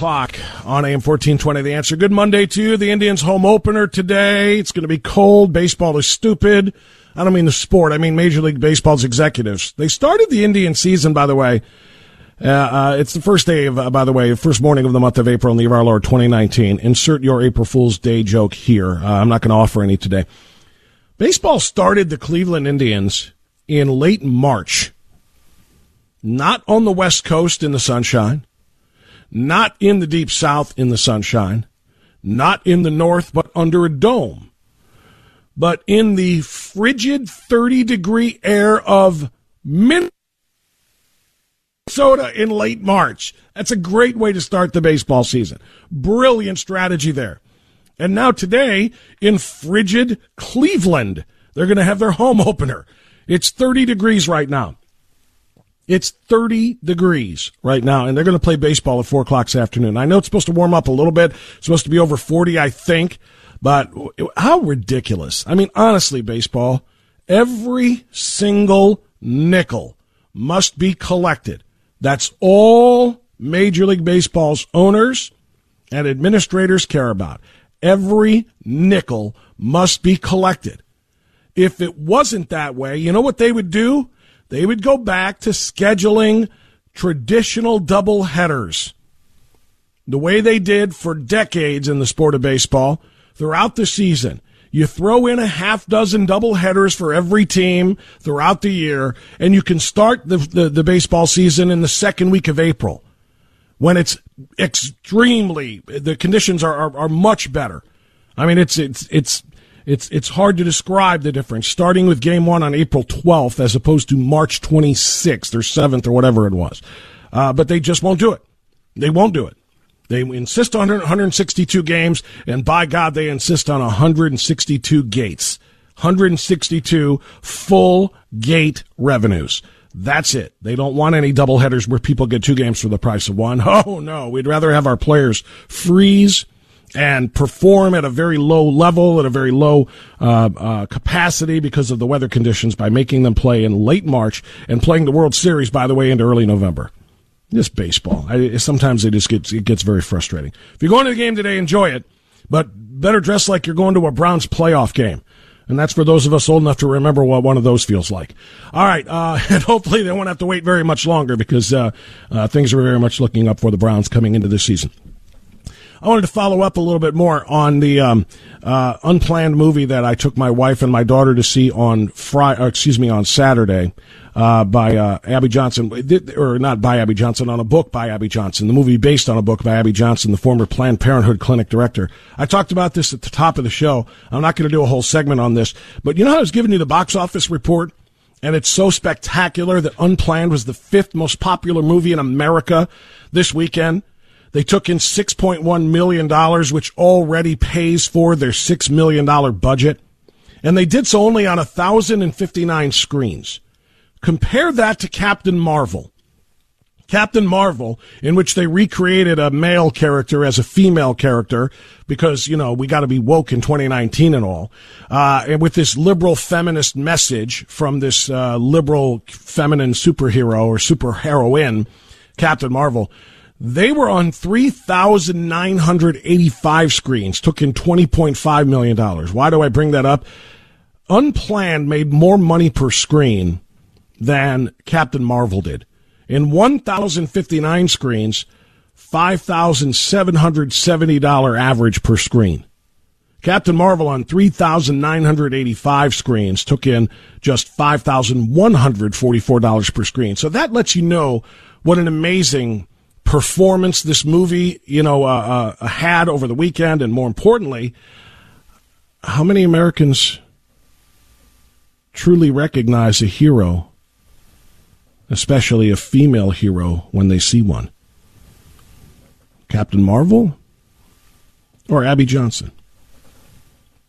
Clock on AM 1420. The answer. Good Monday to you. The Indians home opener today. It's going to be cold. Baseball is stupid. I don't mean the sport. I mean Major League Baseball's executives. They started the Indian season, by the way. Uh, uh, it's the first day of, uh, by the way, first morning of the month of April in the year our Lord 2019. Insert your April Fool's Day joke here. Uh, I'm not going to offer any today. Baseball started the Cleveland Indians in late March. Not on the West Coast in the sunshine not in the deep south in the sunshine, not in the north, but under a dome, but in the frigid 30 degree air of Minnesota in late March. That's a great way to start the baseball season. Brilliant strategy there. And now today in frigid Cleveland, they're going to have their home opener. It's 30 degrees right now. It's 30 degrees right now, and they're going to play baseball at 4 o'clock this afternoon. I know it's supposed to warm up a little bit. It's supposed to be over 40, I think. But how ridiculous. I mean, honestly, baseball, every single nickel must be collected. That's all Major League Baseball's owners and administrators care about. Every nickel must be collected. If it wasn't that way, you know what they would do? They would go back to scheduling traditional double headers the way they did for decades in the sport of baseball throughout the season. You throw in a half dozen double headers for every team throughout the year, and you can start the, the, the, baseball season in the second week of April when it's extremely, the conditions are, are, are much better. I mean, it's, it's, it's it's it's hard to describe the difference. Starting with game one on April 12th as opposed to March 26th or 7th or whatever it was, uh, but they just won't do it. They won't do it. They insist on 162 games, and by God, they insist on 162 gates, 162 full gate revenues. That's it. They don't want any double headers where people get two games for the price of one. Oh no, we'd rather have our players freeze and perform at a very low level, at a very low uh, uh, capacity because of the weather conditions by making them play in late March and playing the World Series, by the way, into early November. Just baseball. I, sometimes it just gets it gets very frustrating. If you're going to the game today, enjoy it, but better dress like you're going to a Browns playoff game. And that's for those of us old enough to remember what one of those feels like. All right, uh, and hopefully they won't have to wait very much longer because uh, uh, things are very much looking up for the Browns coming into this season. I wanted to follow up a little bit more on the um, uh, unplanned movie that I took my wife and my daughter to see on Friday, excuse me, on Saturday. Uh, by uh, Abby Johnson, or not by Abby Johnson, on a book by Abby Johnson. The movie based on a book by Abby Johnson, the former Planned Parenthood clinic director. I talked about this at the top of the show. I'm not going to do a whole segment on this, but you know how I was giving you the box office report? And it's so spectacular that Unplanned was the fifth most popular movie in America this weekend. They took in $6.1 million, which already pays for their $6 million budget. And they did so only on 1,059 screens. Compare that to Captain Marvel. Captain Marvel, in which they recreated a male character as a female character because, you know, we got to be woke in 2019 and all. Uh, and with this liberal feminist message from this uh, liberal feminine superhero or superheroine, Captain Marvel, they were on 3,985 screens, took in $20.5 million. Why do I bring that up? Unplanned made more money per screen than Captain Marvel did. In 1,059 screens, $5,770 average per screen. Captain Marvel on 3,985 screens took in just $5,144 per screen. So that lets you know what an amazing performance this movie, you know, uh, uh, had over the weekend, and more importantly, how many Americans truly recognize a hero, especially a female hero, when they see one? Captain Captain Marvel or Abby Johnson?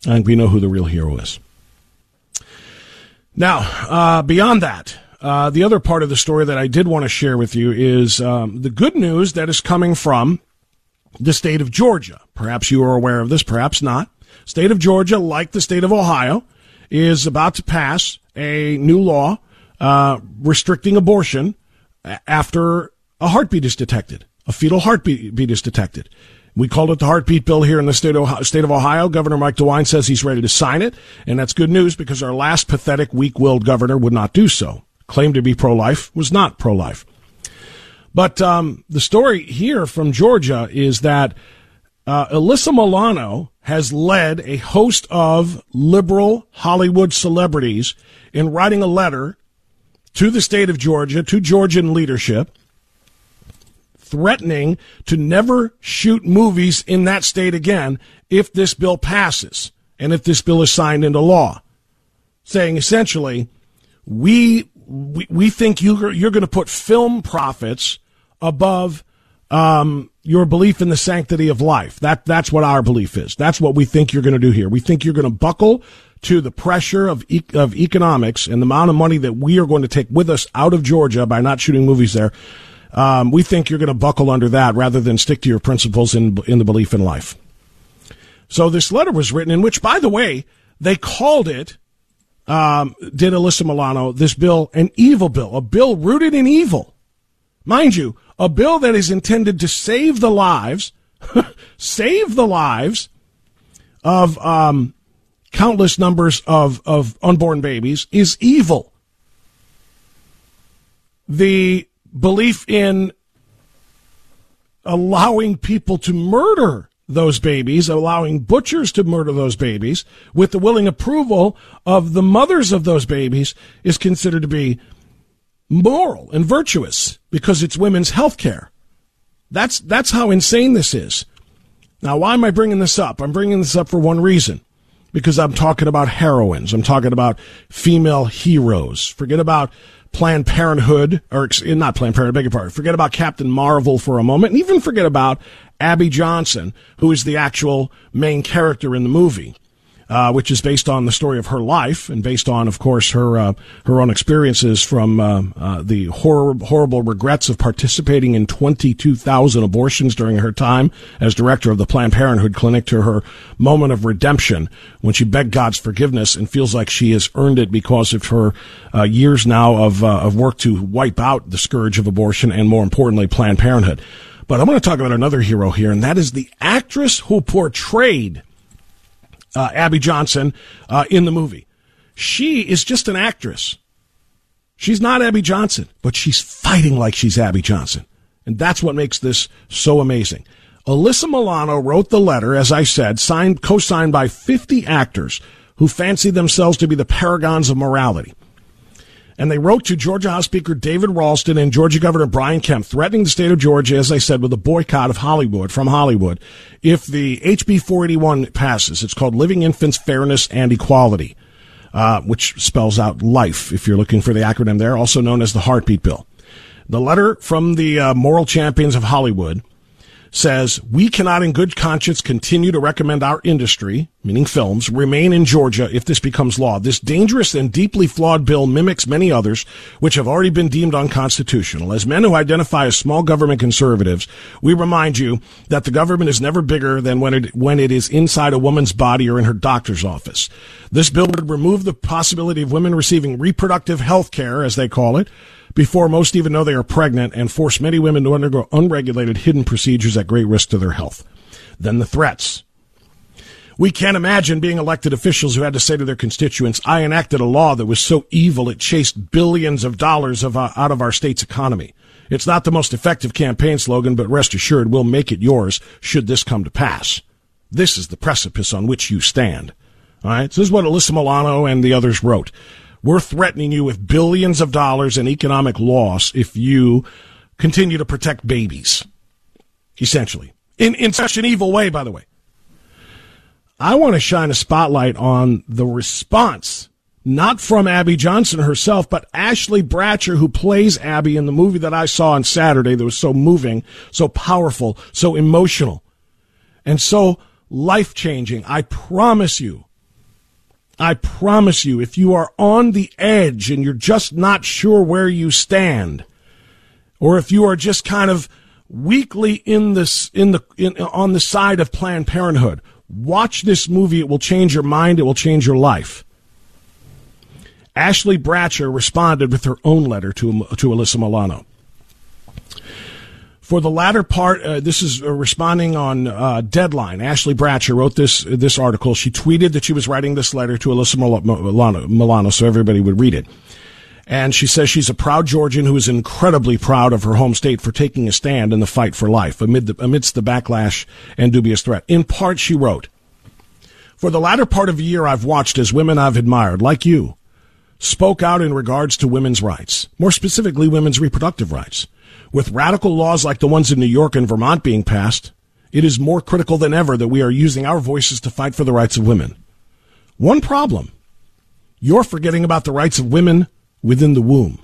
I think we know who the real hero is. Now, uh, beyond that, uh, the other part of the story that I did want to share with you is um, the good news that is coming from the state of Georgia. Perhaps you are aware of this, perhaps not. State of Georgia, like the state of Ohio, is about to pass a new law uh, restricting abortion after a heartbeat is detected, a fetal heartbeat is detected. We called it the heartbeat bill here in the state of, state of Ohio. Governor Mike DeWine says he's ready to sign it, and that's good news because our last pathetic, weak-willed governor would not do so. Claimed to be pro-life, was not pro-life. But um, the story here from Georgia is that uh, Alyssa Milano has led a host of liberal Hollywood celebrities in writing a letter to the state of Georgia, to Georgian leadership, threatening to never shoot movies in that state again if this bill passes and if this bill is signed into law. Saying essentially, we, we, we think you, you're going to put film profits above um, your belief in the sanctity of life. That that's what our belief is. That's what we think you're going to do here. We think you're going to buckle to the pressure of e- of economics and the amount of money that we are going to take with us out of Georgia by not shooting movies there. Um, we think you're going to buckle under that rather than stick to your principles in in the belief in life. So this letter was written in which, by the way, they called it. Um, did Alyssa Milano this bill an evil bill, a bill rooted in evil? Mind you, a bill that is intended to save the lives, save the lives of um, countless numbers of, of unborn babies is evil. The belief in allowing people to murder those babies, allowing butchers to murder those babies with the willing approval of the mothers of those babies is considered to be moral and virtuous because it's women's health care. That's, that's how insane this is. Now, why am I bringing this up? I'm bringing this up for one reason. Because I'm talking about heroines. I'm talking about female heroes. Forget about Planned Parenthood, or not Planned Parenthood, beg your pardon. Forget about Captain Marvel for a moment, and even forget about Abby Johnson, who is the actual main character in the movie uh, which is based on the story of her life and based on, of course, her uh, her own experiences from uh, uh the hor- horrible regrets of participating in 22,000 abortions during her time as director of the Planned Parenthood Clinic to her moment of redemption when she begged God's forgiveness and feels like she has earned it because of her uh, years now of uh, of work to wipe out the scourge of abortion and, more importantly, Planned Parenthood. But I want to talk about another hero here, and that is the actress who portrayed uh, Abby Johnson uh, in the movie. She is just an actress. She's not Abby Johnson, but she's fighting like she's Abby Johnson. And that's what makes this so amazing. Alyssa Milano wrote the letter, as I said, signed, co-signed by 50 actors who fancy themselves to be the paragons of morality and they wrote to Georgia House Speaker David Ralston and Georgia Governor Brian Kemp, threatening the state of Georgia, as I said, with a boycott of Hollywood from Hollywood if the HB 481 passes. It's called Living Infants Fairness and Equality, uh, which spells out life, if you're looking for the acronym there, also known as the Heartbeat Bill. The letter from the uh, moral champions of Hollywood says we cannot in good conscience continue to recommend our industry, meaning films, remain in Georgia if this becomes law. This dangerous and deeply flawed bill mimics many others which have already been deemed unconstitutional. As men who identify as small government conservatives, we remind you that the government is never bigger than when it, when it is inside a woman's body or in her doctor's office. This bill would remove the possibility of women receiving reproductive health care, as they call it, before most even know they are pregnant and force many women to undergo unregulated hidden procedures at great risk to their health. Then the threats. We can't imagine being elected officials who had to say to their constituents, I enacted a law that was so evil it chased billions of dollars of, uh, out of our state's economy. It's not the most effective campaign slogan, but rest assured we'll make it yours should this come to pass. This is the precipice on which you stand. All right. So this is what Alyssa Milano and the others wrote. We're threatening you with billions of dollars in economic loss if you continue to protect babies. Essentially. In, in such an evil way, by the way. I want to shine a spotlight on the response not from Abby Johnson herself, but Ashley Bratcher, who plays Abby in the movie that I saw on Saturday that was so moving, so powerful, so emotional, and so life changing. I promise you, I promise you, if you are on the edge and you're just not sure where you stand, or if you are just kind of weakly in this in the in, on the side of Planned Parenthood, watch this movie. It will change your mind. It will change your life. Ashley Bratcher responded with her own letter to, to Alyssa Milano. For the latter part, uh, this is uh, responding on uh, Deadline. Ashley Bratcher wrote this this article. She tweeted that she was writing this letter to Alyssa Milano, Milano so everybody would read it. And she says she's a proud Georgian who is incredibly proud of her home state for taking a stand in the fight for life amid the, amidst the backlash and dubious threat. In part, she wrote, For the latter part of the year, I've watched as women I've admired, like you, spoke out in regards to women's rights, more specifically women's reproductive rights. With radical laws like the ones in New York and Vermont being passed, it is more critical than ever that we are using our voices to fight for the rights of women. One problem. You're forgetting about the rights of women within the womb.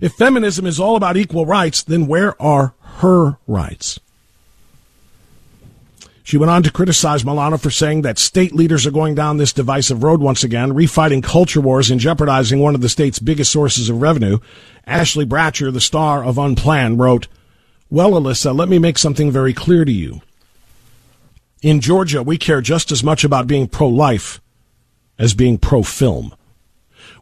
If feminism is all about equal rights, then where are her rights? She went on to criticize Milano for saying that state leaders are going down this divisive road once again, refighting culture wars and jeopardizing one of the state's biggest sources of revenue. Ashley Bratcher, the star of Unplanned, wrote, Well, Alyssa, let me make something very clear to you. In Georgia, we care just as much about being pro life as being pro film.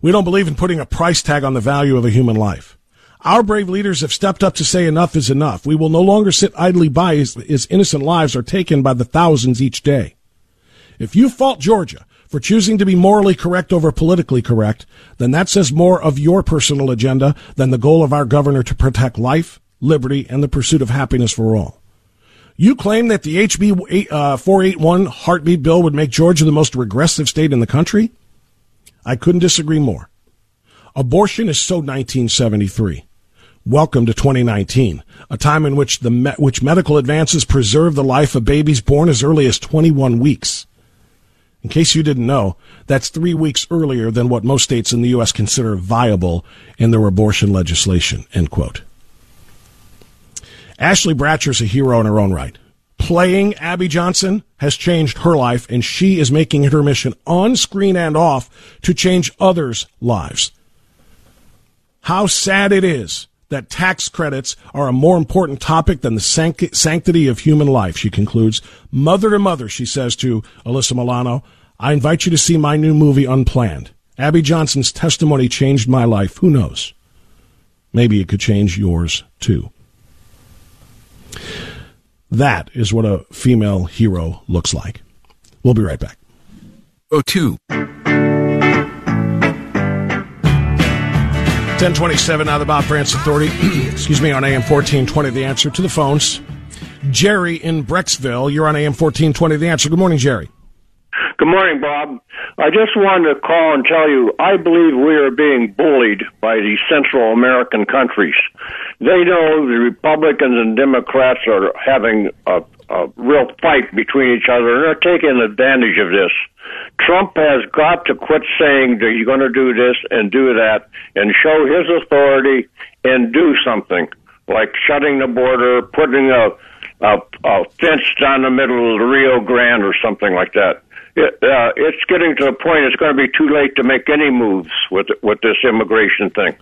We don't believe in putting a price tag on the value of a human life. Our brave leaders have stepped up to say enough is enough. We will no longer sit idly by as, as innocent lives are taken by the thousands each day. If you fault Georgia for choosing to be morally correct over politically correct, then that says more of your personal agenda than the goal of our governor to protect life, liberty, and the pursuit of happiness for all. You claim that the HB uh, 481 heartbeat bill would make Georgia the most regressive state in the country? I couldn't disagree more. Abortion is so 1973. Welcome to 2019, a time in which the me- which medical advances preserve the life of babies born as early as 21 weeks. In case you didn't know, that's three weeks earlier than what most states in the U.S. consider viable in their abortion legislation. End quote. Ashley Bratcher's a hero in her own right. Playing Abby Johnson has changed her life, and she is making it her mission on screen and off to change others' lives. How sad it is that tax credits are a more important topic than the sanctity of human life, she concludes. Mother to mother, she says to Alyssa Milano, I invite you to see my new movie, Unplanned. Abby Johnson's testimony changed my life. Who knows? Maybe it could change yours too. That is what a female hero looks like. We'll be right back. Oh, two. 1027 now the Bob Frantz Authority. Excuse me, on AM 1420, the answer to the phones. Jerry in Brecksville, you're on AM 1420, the answer. Good morning, Jerry. Good morning, Bob. I just wanted to call and tell you I believe we are being bullied by these Central American countries. They know the Republicans and Democrats are having a, a real fight between each other, and they're taking advantage of this. Trump has got to quit saying that he's going to do this and do that and show his authority and do something like shutting the border, putting a, a, a fence down the middle of the Rio Grande or something like that. It, uh, it's getting to the point it's going to be too late to make any moves with with this immigration thing.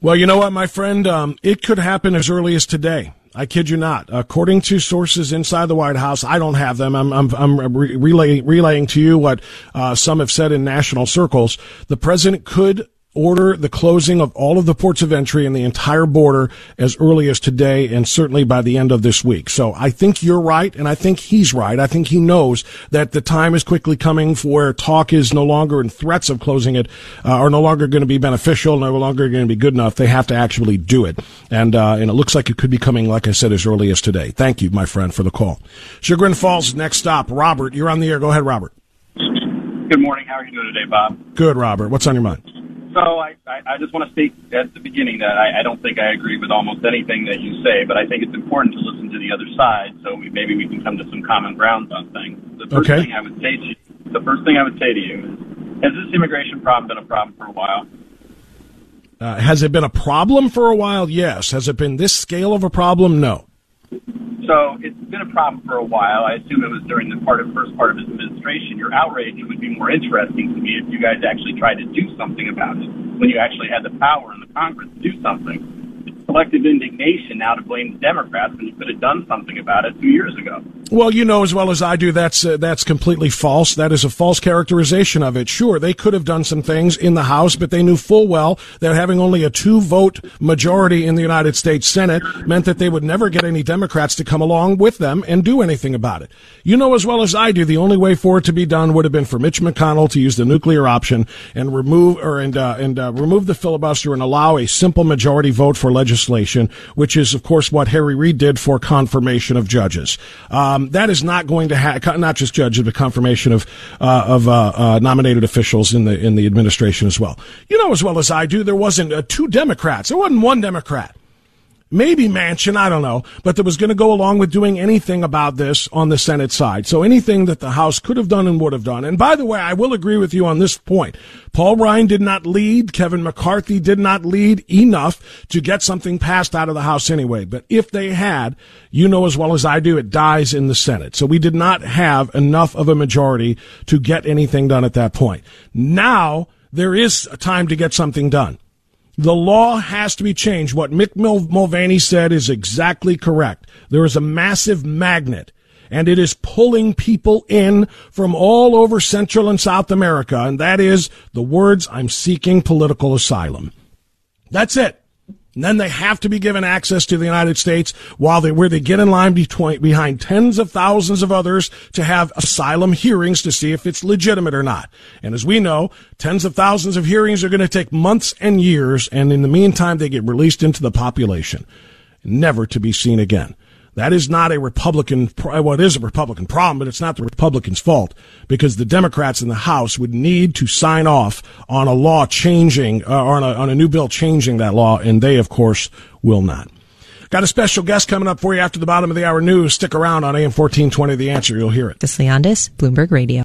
Well, you know what, my friend, um, it could happen as early as today. I kid you not. According to sources inside the White House, I don't have them. I'm, I'm, I'm relay, relaying to you what uh, some have said in national circles. The president could order the closing of all of the ports of entry and the entire border as early as today and certainly by the end of this week. So I think you're right and I think he's right. I think he knows that the time is quickly coming for where talk is no longer and threats of closing it uh, are no longer going to be beneficial, no longer going to be good enough. They have to actually do it. And, uh, and it looks like it could be coming, like I said, as early as today. Thank you, my friend, for the call. Chagrin Falls, next stop. Robert, you're on the air. Go ahead, Robert. Good morning. How are you doing today, Bob? Good, Robert. What's on your mind? So I, I, I just want to state at the beginning that I, I don't think I agree with almost anything that you say, but I think it's important to listen to the other side so we, maybe we can come to some common grounds on things. The first okay. thing I would say to you, the first thing I would say to you is Has this immigration problem been a problem for a while? Uh, has it been a problem for a while? Yes. Has it been this scale of a problem? No. So it's been a problem for a while. I assume it was during the part of first part of his administration. Your outrage would be more interesting to me if you guys actually tried to do something about it when you actually had the power in the Congress to do something collective indignation now to blame the Democrats when you could have done something about it two years ago. Well, you know as well as I do that's uh, that's completely false. That is a false characterization of it. Sure, they could have done some things in the House, but they knew full well that having only a two vote majority in the United States Senate meant that they would never get any Democrats to come along with them and do anything about it. You know as well as I do the only way for it to be done would have been for Mitch McConnell to use the nuclear option and remove or and uh, and uh, remove the filibuster and allow a simple majority vote for legislation, which is of course what Harry Reid did for confirmation of judges. Um, that is not going to have not just judges, but confirmation of uh, of uh, uh, nominated officials in the in the administration as well. You know as well as I do, there wasn't uh, two Democrats. There wasn't one Democrat maybe Manchin, I don't know, but that was going to go along with doing anything about this on the Senate side. So anything that the House could have done and would have done. And by the way, I will agree with you on this point. Paul Ryan did not lead. Kevin McCarthy did not lead enough to get something passed out of the House anyway. But if they had, you know as well as I do, it dies in the Senate. So we did not have enough of a majority to get anything done at that point. Now there is a time to get something done. The law has to be changed. What Mick Mulvaney said is exactly correct. There is a massive magnet and it is pulling people in from all over Central and South America. And that is the words, I'm seeking political asylum. That's it. And then they have to be given access to the United States while they, where they get in line between, behind tens of thousands of others to have asylum hearings to see if it's legitimate or not. And as we know, tens of thousands of hearings are going to take months and years. And in the meantime, they get released into the population, never to be seen again. That is not a Republican, well, it is a Republican problem, but it's not the Republicans' fault because the Democrats in the House would need to sign off on a law changing, uh, on a, on a new bill changing that law, and they, of course, will not. Got a special guest coming up for you after the bottom of the hour news. Stick around on AM 1420, The Answer. You'll hear it. This Leondis, Bloomberg Radio.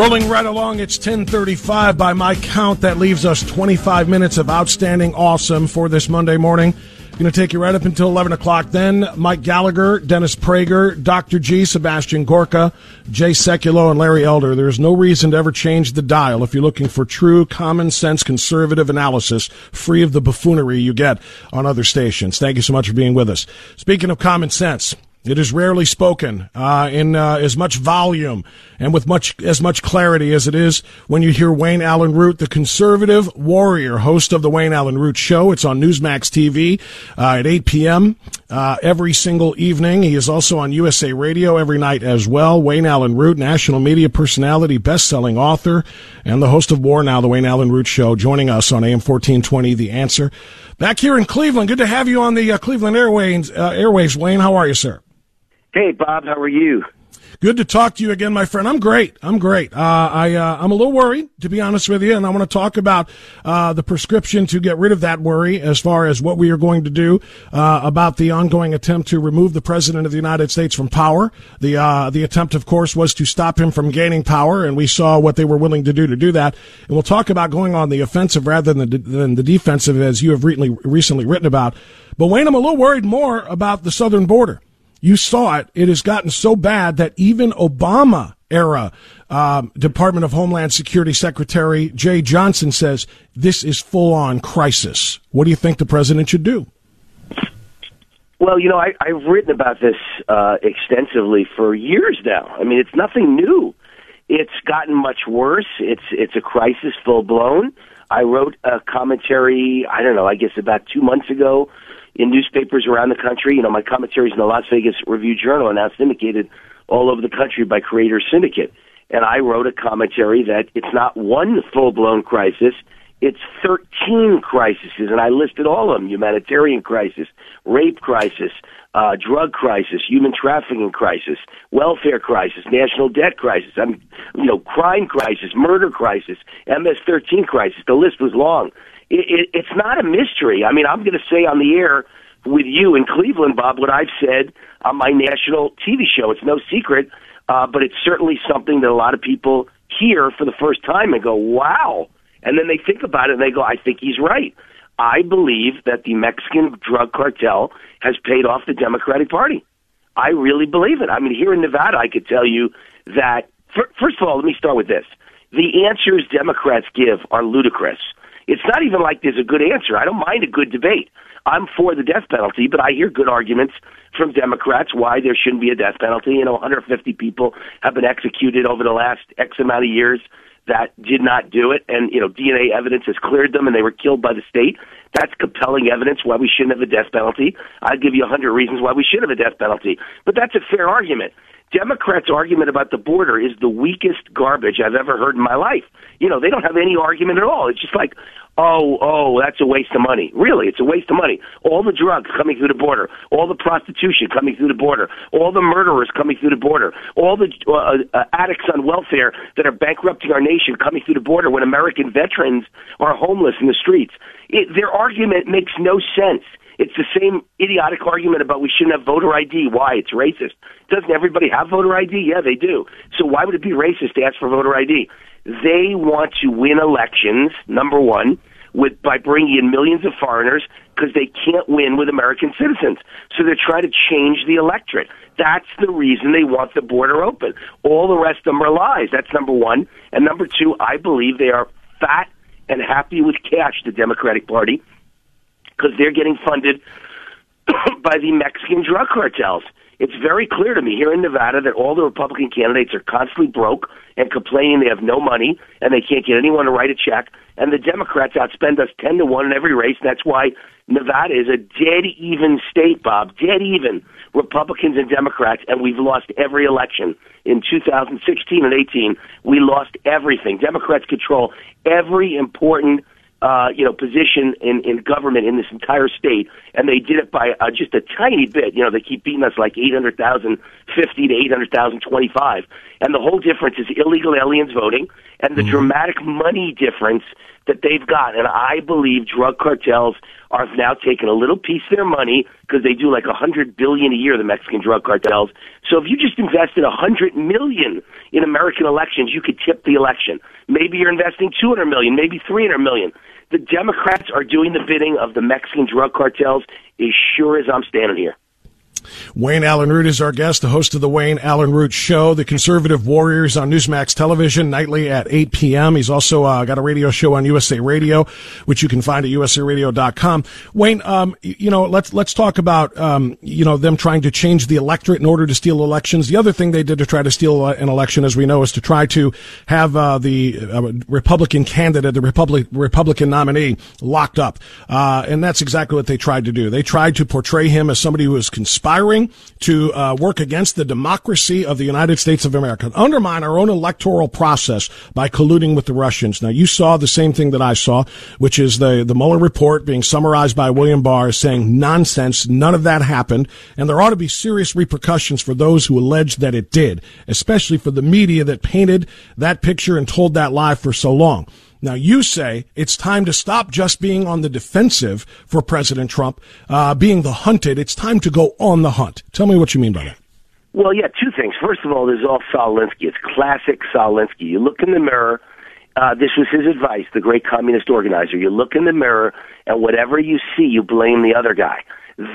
Rolling right along, it's 1035 by my count. That leaves us 25 minutes of outstanding awesome for this Monday morning. Going to take you right up until 11 o'clock. Then Mike Gallagher, Dennis Prager, Dr. G, Sebastian Gorka, Jay Sekulow, and Larry Elder. There's no reason to ever change the dial if you're looking for true common sense conservative analysis free of the buffoonery you get on other stations. Thank you so much for being with us. Speaking of common sense, it is rarely spoken uh, in uh, as much volume and with much as much clarity as it is when you hear Wayne Allyn Root, the conservative warrior, host of the Wayne Allyn Root Show. It's on Newsmax TV uh, at 8 p.m. Uh, every single evening. He is also on USA Radio every night as well. Wayne Allyn Root, national media personality, best-selling author, and the host of War Now, the Wayne Allyn Root Show, joining us on AM 1420, The Answer. Back here in Cleveland, good to have you on the uh, Cleveland Airways, uh, Airways. Wayne, how are you, sir? Hey, Bob, how are you? Good to talk to you again, my friend. I'm great. I'm great. Uh, I uh, I'm a little worried, to be honest with you, and I want to talk about uh, the prescription to get rid of that worry, as far as what we are going to do uh, about the ongoing attempt to remove the president of the United States from power. The uh, the attempt, of course, was to stop him from gaining power, and we saw what they were willing to do to do that. And we'll talk about going on the offensive rather than the than the defensive, as you have recently recently written about. But Wayne, I'm a little worried more about the southern border. You saw it. It has gotten so bad that even Obama era um, Department of Homeland Security Secretary Jeh Johnson says this is full on crisis. What do you think the president should do? Well, you know, I, I've written about this uh, extensively for years now. I mean, it's nothing new. It's gotten much worse. It's it's a crisis full blown. I wrote a commentary. I don't know. I guess about two months ago in newspapers around the country. You know, my commentaries in the Las Vegas Review Journal are now syndicated all over the country by Creator Syndicate. And I wrote a commentary that it's not one full blown crisis, it's 13 crises. And I listed all of them humanitarian crisis, rape crisis, uh, drug crisis, human trafficking crisis, welfare crisis, national debt crisis, I'm, you know, crime crisis, murder crisis, MS-13 crisis. The list was long. it, it, it's not a mystery. I mean, I'm going to say on the air with you in Cleveland, Bob, what I've said on my national TV show. It's no secret, uh, but it's certainly something that a lot of people hear for the first time and go, wow. And then they think about it and they go, I think he's right. I believe that the Mexican drug cartel has paid off the Democratic Party. I really believe it. I mean, here in Nevada, I could tell you that, first of all, let me start with this. The answers Democrats give are ludicrous. It's not even like there's a good answer. I don't mind a good debate. I'm for the death penalty, but I hear good arguments from Democrats why there shouldn't be a death penalty. You know, 150 people have been executed over the last X amount of years that did not do it, and you know DNA evidence has cleared them, and they were killed by the state. That's compelling evidence why we shouldn't have a death penalty. I'd give you a hundred reasons why we should have a death penalty, but that's a fair argument. Democrats' argument about the border is the weakest garbage I've ever heard in my life. You know, they don't have any argument at all. It's just like, oh, oh, that's a waste of money. Really, it's a waste of money. All the drugs coming through the border, all the prostitution coming through the border, all the murderers coming through the border, all the uh, uh, addicts on welfare that are bankrupting our nation coming through the border when American veterans are homeless in the streets. It, their argument makes no sense. It's the same idiotic argument about we shouldn't have voter ID. Why? It's racist. Doesn't everybody have voter ID? Yeah, they do. So why would it be racist to ask for voter ID? They want to win elections, number one, with by bringing in millions of foreigners because they can't win with American citizens. So they're trying to change the electorate. That's the reason they want the border open. All the rest of them are lies. That's number one. And number two, I believe they are fat and happy with cash, the Democratic Party, because they're getting funded by the Mexican drug cartels. It's very clear to me here in Nevada that all the Republican candidates are constantly broke and complaining they have no money and they can't get anyone to write a check. And the Democrats outspend us 10 to 1 in every race. And that's why Nevada is a dead even state, Bob. Dead even. Republicans and Democrats. And we've lost every election. In 2016 and 18, we lost everything. Democrats control every important uh, you know, position in, in government in this entire state, and they did it by uh, just a tiny bit. You know, they keep beating us like 800,000, 50 to 800,000, 25. And the whole difference is illegal aliens voting and the mm-hmm. dramatic money difference that they've got. And I believe drug cartels are now taking a little piece of their money because they do like a hundred billion a year, the Mexican drug cartels. So if you just invested a hundred million in American elections, you could tip the election. Maybe you're investing 200 million, maybe 300 million. The Democrats are doing the bidding of the Mexican drug cartels as sure as I'm standing here. Wayne Allyn Root is our guest, the host of the Wayne Allyn Root Show, the Conservative Warriors on Newsmax Television nightly at 8 p.m. He's also uh, got a radio show on USA Radio, which you can find at usaradio.com. Wayne, um, you know, let's let's talk about um, you know them trying to change the electorate in order to steal elections. The other thing they did to try to steal uh, an election, as we know, is to try to have uh, the uh, Republican candidate, the Republic Republican nominee, locked up, uh, and that's exactly what they tried to do. They tried to portray him as somebody who was conspiring conspiring to uh, work against the democracy of the United States of America, undermine our own electoral process by colluding with the Russians. Now, you saw the same thing that I saw, which is the, the Mueller report being summarized by William Barr saying nonsense, none of that happened, and there ought to be serious repercussions for those who allege that it did, especially for the media that painted that picture and told that lie for so long. Now you say it's time to stop just being on the defensive for President Trump, uh, being the hunted. It's time to go on the hunt. Tell me what you mean by that. Well, yeah, two things. First of all, there's all Saul Alinsky. It's classic Saul Alinsky. You look in the mirror. Uh, this was his advice, the great communist organizer. You look in the mirror, and whatever you see, you blame the other guy.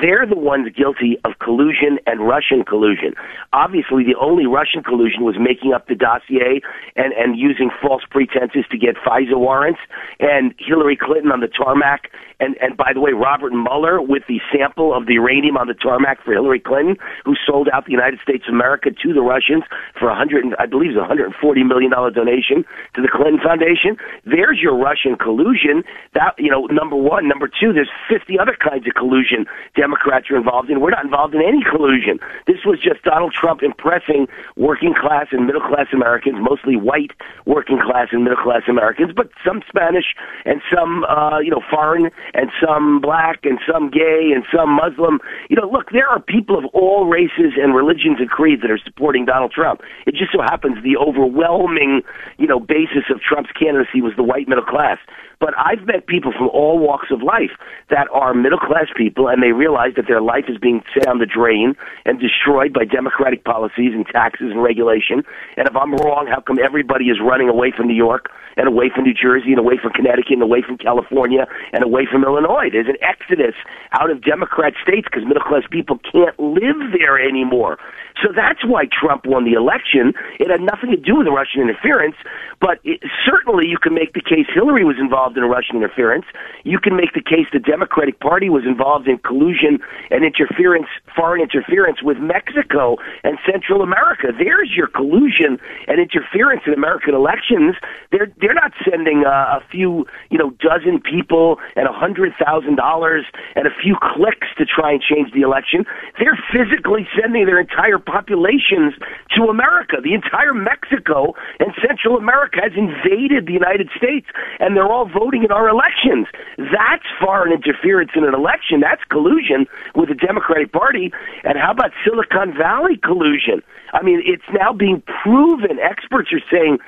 They're the ones guilty of collusion and Russian collusion. Obviously, the only Russian collusion was making up the dossier and, and using false pretenses to get FISA warrants. And Hillary Clinton on the tarmac and and by the way, Robert Mueller with the sample of the uranium on the tarmac for Hillary Clinton, who sold out the United States of America to the Russians for a hundred, I believe, it was a hundred and forty million dollar donation to the Clinton Foundation. There's your Russian collusion. That you know, number one, number two, there's fifty other kinds of collusion Democrats are involved in. We're not involved in any collusion. This was just Donald Trump impressing working class and middle class Americans, mostly white working class and middle class Americans, but some Spanish and some, uh, you know, foreign and some black and some gay and some Muslim. You know, look, there are people of all races and religions and creeds that are supporting Donald Trump. It just so happens the overwhelming, you know, basis of Trump's candidacy was the white middle class. But I've met people from all walks of life that are middle class people and they realize that their life is being set down the drain and destroyed by democratic policies and taxes and regulation. And if I'm wrong, how come everybody is running away from New York and away from New Jersey and away from Connecticut and away from California and away from Illinois? There's an exodus out of Democrat states because middle class people can't live there anymore. So that's why Trump won the election. It had nothing to do with Russian interference, but it, certainly you can make the case Hillary was involved in Russian interference. You can make the case the Democratic Party was involved in collusion and interference, foreign interference with Mexico and Central America. There's your collusion and interference in American elections. They're they're not sending uh, a few, you know, dozen people and a hundred thousand dollars and a few clicks to try and change the election. They're physically sending their entire populations to America. The entire Mexico and Central America has invaded the United States, and they're all voting in our elections. That's foreign interference in an election. That's collusion with the Democratic Party. And how about Silicon Valley collusion? I mean, it's now being proven. Experts are saying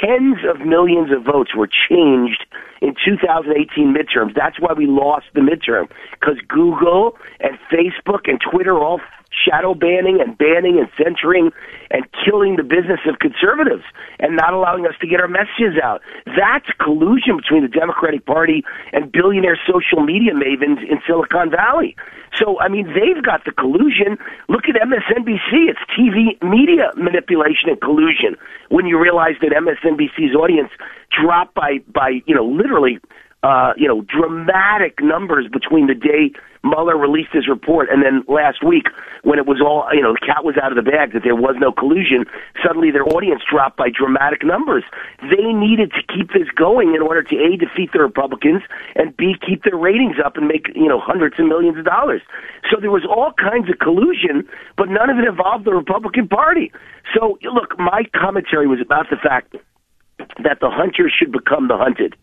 tens of millions of votes were changed in 2018 midterms. That's why we lost the midterm because Google and Facebook and Twitter all shadow banning and banning and censoring and killing the business of conservatives and not allowing us to get our messages out. That's collusion between the Democratic Party and billionaire social media mavens in Silicon Valley. So, I mean, they've got the collusion. Look at MSNBC. It's TV media manipulation and collusion when you realize that MSNBC's audience dropped by, by you know, literally uh, you know, dramatic numbers between the day Mueller released his report and then last week when it was all, you know, the cat was out of the bag that there was no collusion, suddenly their audience dropped by dramatic numbers. They needed to keep this going in order to A, defeat the Republicans and B, keep their ratings up and make, you know, hundreds of millions of dollars. So there was all kinds of collusion, but none of it involved the Republican Party. So, look, my commentary was about the fact that the hunter should become the hunted.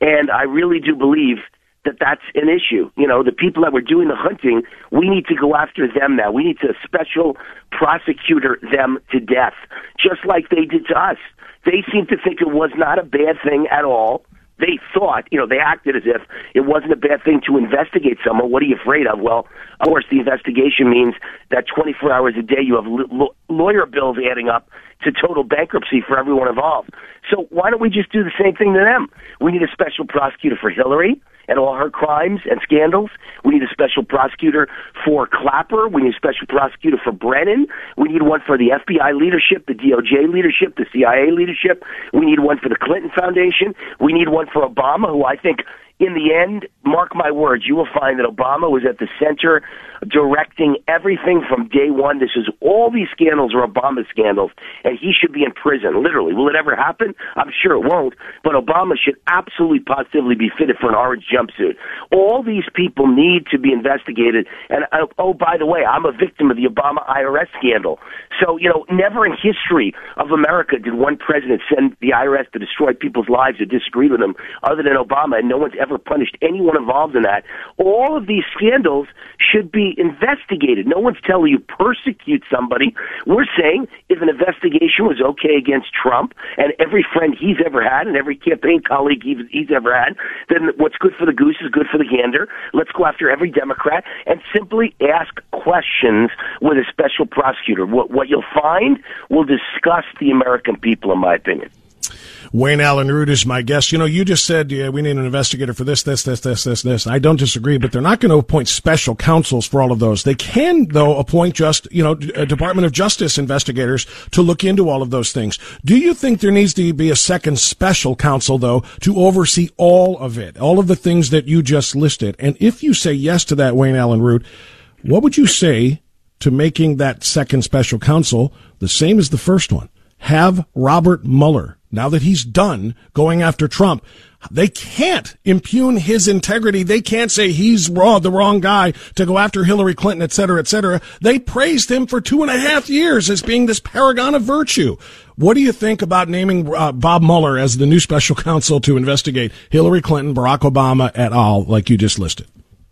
And I really do believe that that's an issue. You know, the people that were doing the hunting, we need to go after them now. We need to special prosecutor them to death, just like they did to us. They seem to think it was not a bad thing at all. They thought, you know, they acted as if it wasn't a bad thing to investigate someone. What are you afraid of? Well, of course, the investigation means that 24 hours a day you have l- lawyer bills adding up to total bankruptcy for everyone involved. So why don't we just do the same thing to them? We need a special prosecutor for Hillary and all her crimes and scandals. We need a special prosecutor for Clapper. We need a special prosecutor for Brennan. We need one for the FBI leadership, the DOJ leadership, the CIA leadership. We need one for the Clinton Foundation. We need one for Obama, who I think in the end, mark my words, you will find that Obama was at the center directing everything from day one. This is all these scandals are Obama scandals, and he should be in prison, literally. Will it ever happen? I'm sure it won't, but Obama should absolutely positively be fitted for an orange jumpsuit. All these people need to be investigated. And uh, oh, by the way, I'm a victim of the Obama IRS scandal. So, you know, never in history of America did one president send the IRS to destroy people's lives who disagreed with him other than Obama, and no one's ever punished anyone involved in that. All of these scandals should be investigated. No one's telling you persecute somebody. We're saying if an investigation was okay against Trump and every friend he's ever had and every campaign colleague he's, he's ever had, then what's good for the goose is good for the gander. Let's go after every Democrat and simply ask questions with a special prosecutor. What, what you'll find will disgust the American people, in my opinion. Wayne Allyn Root is my guest. You know, you just said yeah, we need an investigator for this, this, this, this, this, this. I don't disagree, but they're not going to appoint special counsels for all of those. They can, though, appoint just, you know, Department of Justice investigators to look into all of those things. Do you think there needs to be a second special counsel, though, to oversee all of it, all of the things that you just listed? And if you say yes to that, Wayne Allyn Root, what would you say to making that second special counsel the same as the first one? Have Robert Mueller now that he's done going after Trump, they can't impugn his integrity. They can't say he's raw, the wrong guy to go after Hillary Clinton, et cetera, et cetera. They praised him for two and a half years as being this paragon of virtue. What do you think about naming uh, Bob Mueller as the new special counsel to investigate Hillary Clinton, Barack Obama, et al., like you just listed?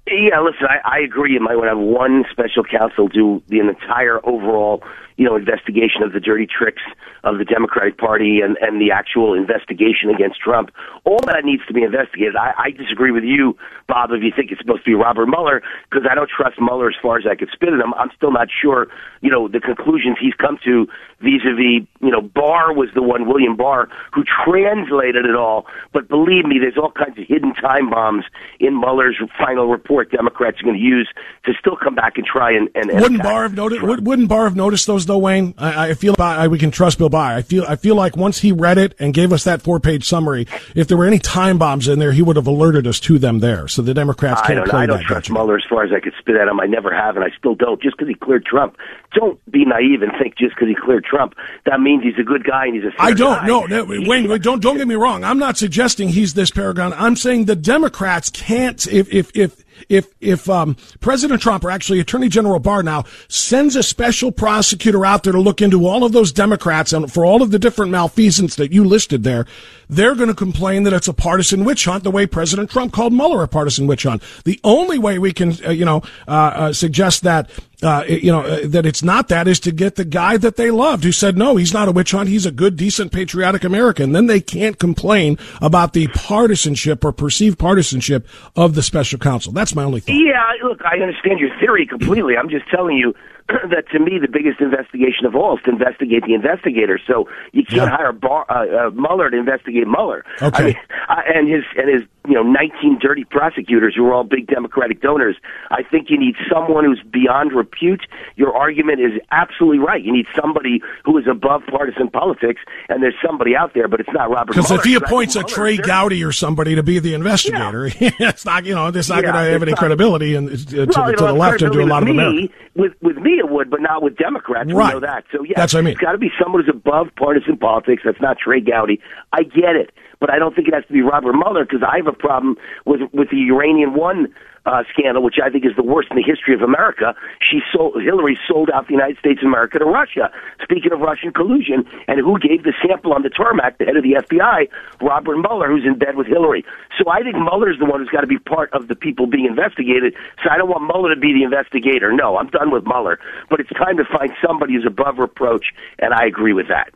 Yeah, listen, I, I agree. You might want to have one special counsel do the entire overall you know, investigation of the dirty tricks of the Democratic Party and, and the actual investigation against Trump. All that needs to be investigated. I, I disagree with you, Bob, if you think it's supposed to be Robert Mueller, because I don't trust Mueller as far as I could spit at him. I'm still not sure, you know, the conclusions he's come to vis-a-vis, you know, Barr was the one, William Barr, who translated it all. But believe me, there's all kinds of hidden time bombs in Mueller's final report Democrats are going to use to still come back and try and... and, and wouldn't Barr have noticed? Wouldn't Barr have noticed those though, Wayne? I, I feel I, we can trust Bill Barr. I feel I feel like once he read it and gave us that four page summary, if there were any time bombs in there, he would have alerted us to them there. So the Democrats can't I don't, play I don't that trust game. Mueller as far as I could spit at him. I never have, and I still don't. Just because he cleared Trump, don't be naive and think just because he cleared Trump that means he's a good guy and he's a. I don't. know, No, no, Wayne, don't don't get me wrong. I'm not suggesting he's this paragon. I'm saying the Democrats can't. If if if if if um, President Trump or actually Attorney General Barr now sends a special prosecutor out there to look into all of those Democrats and for all of the different malfeasance that you listed there, they're going to complain that it's a partisan witch hunt the way President Trump called Mueller a partisan witch hunt. The only way we can, uh, you know, uh, uh, suggest that, uh, you know, uh, that it's not that is to get the guy that they loved who said, no, he's not a witch hunt. He's a good, decent, patriotic American. Then they can't complain about the partisanship or perceived partisanship of the special counsel. That's my only thought. Yeah, look, I understand your theory completely. I'm just telling you that to me the biggest investigation of all is to investigate the investigator. So you can't Yeah. hire Barr, uh, uh, Mueller to investigate Mueller. Okay. I mean, uh, and his and his you know 19 dirty prosecutors who are all big Democratic donors. I think you need someone who's beyond repute. Your argument is absolutely right. You need somebody who is above partisan politics, and there's somebody out there, but it's not Robert. Because if he appoints a Trey Gowdy or somebody to be the investigator, it's not you know it's not Yeah, going to have any not- credibility and uh, to, Well, to it'll the left and to a lot of credibility America. with me, With with me, it would, but not with Democrats. Right. We know that. So yeah, That's what I mean. It's got to be someone who's above partisan politics. That's not Trey Gowdy. I get it, but I don't think it has to be Robert Mueller because I have a problem with with the Uranium One uh, scandal, which I think is the worst in the history of America. She sold Hillary sold out the United States of America to Russia. Speaking of Russian collusion, and who gave the sample on the tarmac, the head of the FBI, Robert Mueller, who's in bed with Hillary. So I think Mueller's the one who's got to be part of the people being investigated. So I don't want Mueller to be the investigator. No, I'm done with Mueller. But it's time to find somebody who's above reproach, and I agree with that.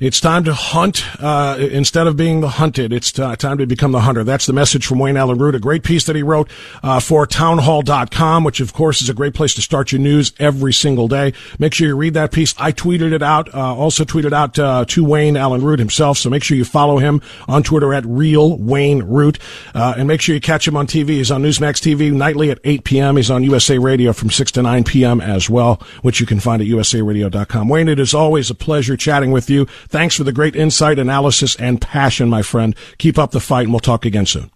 It's time to hunt uh, instead of being the hunted. It's t- time to become the hunter. That's the message from Wayne Allyn Root, a great piece that he wrote uh, for townhall.com, which of course is a great place to start your news every single day. Make sure you read that piece. I tweeted it out, uh, also tweeted out uh, to Wayne Allyn Root himself. So make sure you follow him on Twitter at real Wayne Root, uh, and make sure you catch him on TV. He's on Newsmax TV nightly at 8 p.m. He's on USA Radio from 6 to 9 p.m. as well, which you can find at usaradio.com. Wayne, it is always a pleasure chatting with you. Thanks for the great insight, analysis, and passion, my friend. Keep up the fight, and we'll talk again soon.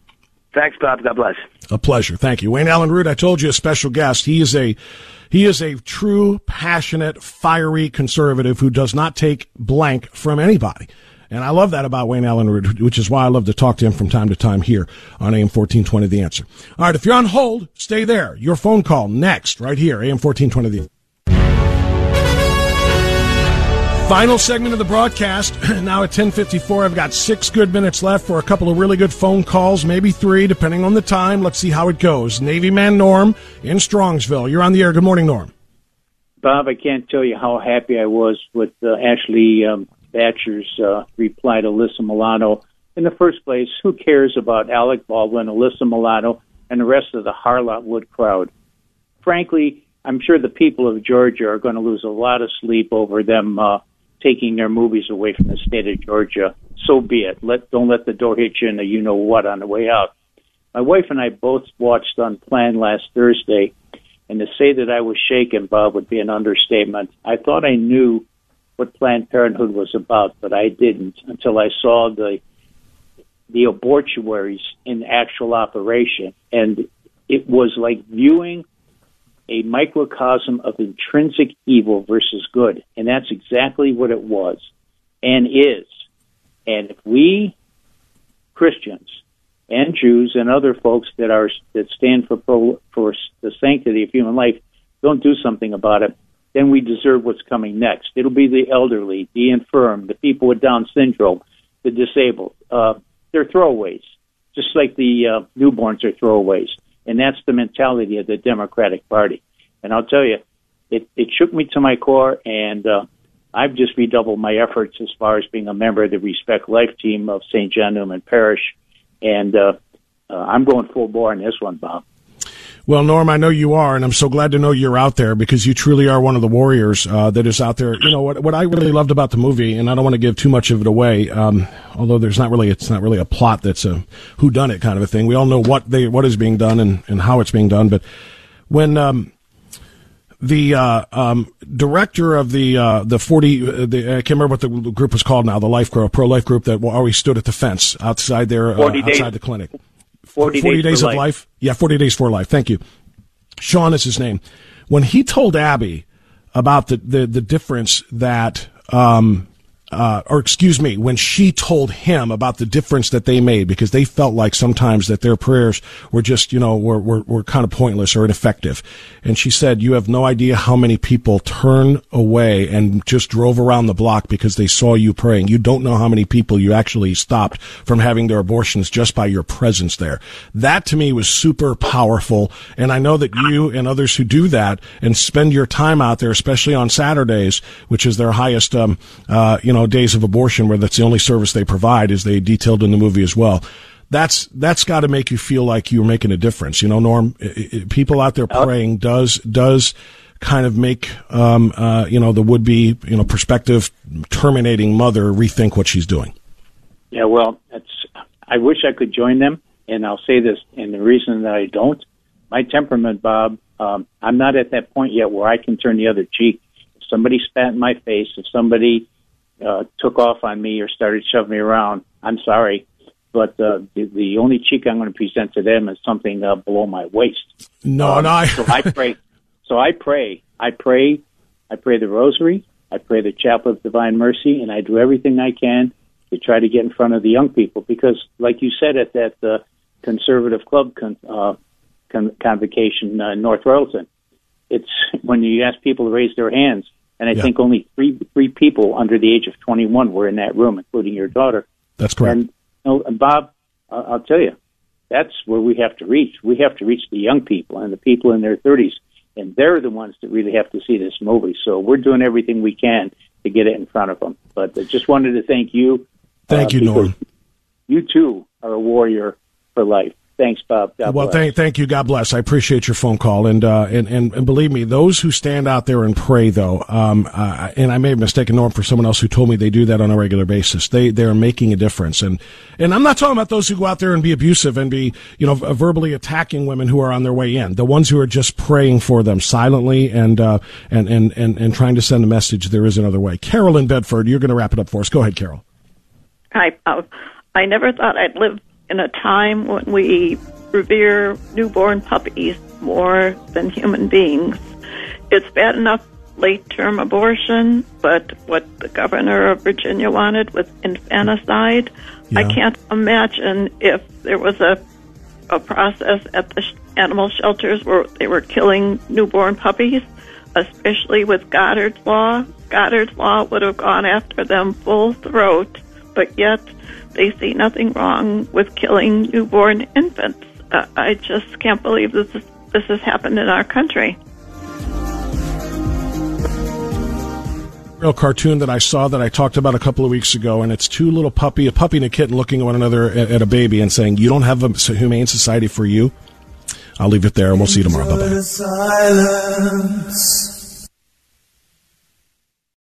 Thanks, Bob. God bless. A pleasure. Thank you. Wayne Allyn Root, I told you a special guest. He is a he is a true, passionate, fiery conservative who does not take blank from anybody. And I love that about Wayne Allyn Root, which is why I love to talk to him from time to time here on AM 1420 The Answer. All right, if you're on hold, stay there. Your phone call next, right here, AM 1420 The Final segment of the broadcast. Now at 10:54, I've got six good minutes left for a couple of really good phone calls, maybe three, depending on the time. Let's see how it goes. Navy man Norm in Strongsville. You're on the air. Good morning, Norm. Bob, I can't tell you how happy I was with uh, Ashley um, Bratcher's uh, reply to Alyssa Milano. In the first place, who cares about Alec Baldwin, Alyssa Milano, and the rest of the Harlot Wood crowd? Frankly, I'm sure the people of Georgia are going to lose a lot of sleep over them uh, taking their movies away from the state of Georgia. So be it. Let don't let the door hit you in the you know what on the way out. My wife and I both watched Unplanned last Thursday, and to say that I was shaken, Bob, would be an understatement. I thought I knew what Planned Parenthood was about, but I didn't until I saw the the abortuaries in actual operation, and it was like viewing a microcosm of intrinsic evil versus good, and that's exactly what it was and is. And if we Christians and Jews and other folks that are that stand for pro, for the sanctity of human life don't do something about it, then we deserve what's coming next. It'll be the elderly, the infirm, the people with Down syndrome, the disabled. Uh, they're throwaways, just like the uh, newborns are throwaways, and that's the mentality of the Democratic Party. And I'll tell you, it, it shook me to my core, and uh, I've just redoubled my efforts as far as being a member of the Respect Life team of St. John Neumann Parish, and uh, uh, I'm going full bore on this one, Bob. Well, Norm, I know you are, and I'm so glad to know you're out there because you truly are one of the warriors uh, that is out there. You know what? What I really loved about the movie, and I don't want to give too much of it away, um, although there's not really it's not really a plot that's a who done it kind of a thing. We all know what they what is being done and, and how it's being done, but when um, the uh, um, director of the uh, the forty uh, the, I can't remember what the group was called now the life group pro life group that always stood at the fence outside there uh, outside days. the clinic 40, 40 days, days of life. life. Yeah, 40 days for life. Thank you. Sean is his name. When he told Abby about the, the, the difference that, um, uh, or excuse me, when she told him about the difference that they made because they felt like sometimes that their prayers were just, you know, were, were, were kind of pointless or ineffective. And she said, you have no idea how many people turn away and just drove around the block because they saw you praying. You don't know how many people you actually stopped from having their abortions just by your presence there. That to me was super powerful. And I know that you and others who do that and spend your time out there, especially on Saturdays, which is their highest, um, uh, you know, days of abortion where that's the only service they provide is they detailed in the movie as well. That's, that's got to make you feel like you're making a difference. You know, Norm, I- I- people out there praying does, does, kind of make um, uh, you know the would be you know prospective terminating mother rethink what she's doing. Yeah, well, that's. I wish I could join them, and I'll say this, and the reason that I don't, my temperament, Bob, um, I'm not at that point yet where I can turn the other cheek. If somebody spat in my face, if somebody uh, took off on me or started shoving me around, I'm sorry, but uh, the, the only cheek I'm going to present to them is something uh, below my waist. No, Um, no, I, so I pray. So I pray. I pray. I pray the Rosary. I pray the Chaplet of Divine Mercy, and I do everything I can to try to get in front of the young people because, like you said at that uh, conservative club con- uh, con- convocation uh, in North Royalton, it's when you ask people to raise their hands, and I Yeah. think only three three people under the age of 21 were in that room, including your daughter. that's correct. And, you know, and Bob, uh, I'll tell you, that's where we have to reach. We have to reach the young people and the people in their 30s, and they're the ones that really have to see this movie. So we're doing everything we can to get it in front of them. But I just wanted to thank you. Thank uh, you, Norm. You too are a warrior for life. Thanks, Bob. God well, bless. thank thank you. God bless. I appreciate your phone call, and uh, and, and and believe me, those who stand out there and pray, though, um, uh, and I may have mistaken Norm for someone else who told me they do that on a regular basis. They they're making a difference, and and I'm not talking about those who go out there and be abusive and be you know verbally attacking women who are on their way in. The ones who are just praying for them silently and uh, and and and and trying to send a message. There is another way. Carol in Bedford, you're going to wrap it up for us. Go ahead, Carol. I uh, I never thought I'd live in a time when we revere newborn puppies more than human beings. It's bad enough late term abortion, but what the governor of Virginia wanted was infanticide. I can't imagine if there was a a process at the animal shelters where they were killing newborn puppies, especially with Goddard's law. Goddard's law would have gone after them full throat, but yet they see nothing wrong with killing newborn infants. Uh, I just can't believe this is, this has happened in our country. real cartoon that I saw that I talked about a couple of weeks ago, and it's two little puppy, a puppy and a kitten, looking at one another at, at a baby and saying, "You don't have a humane society for you." I'll leave it there, and we'll see you tomorrow. Bye bye. silence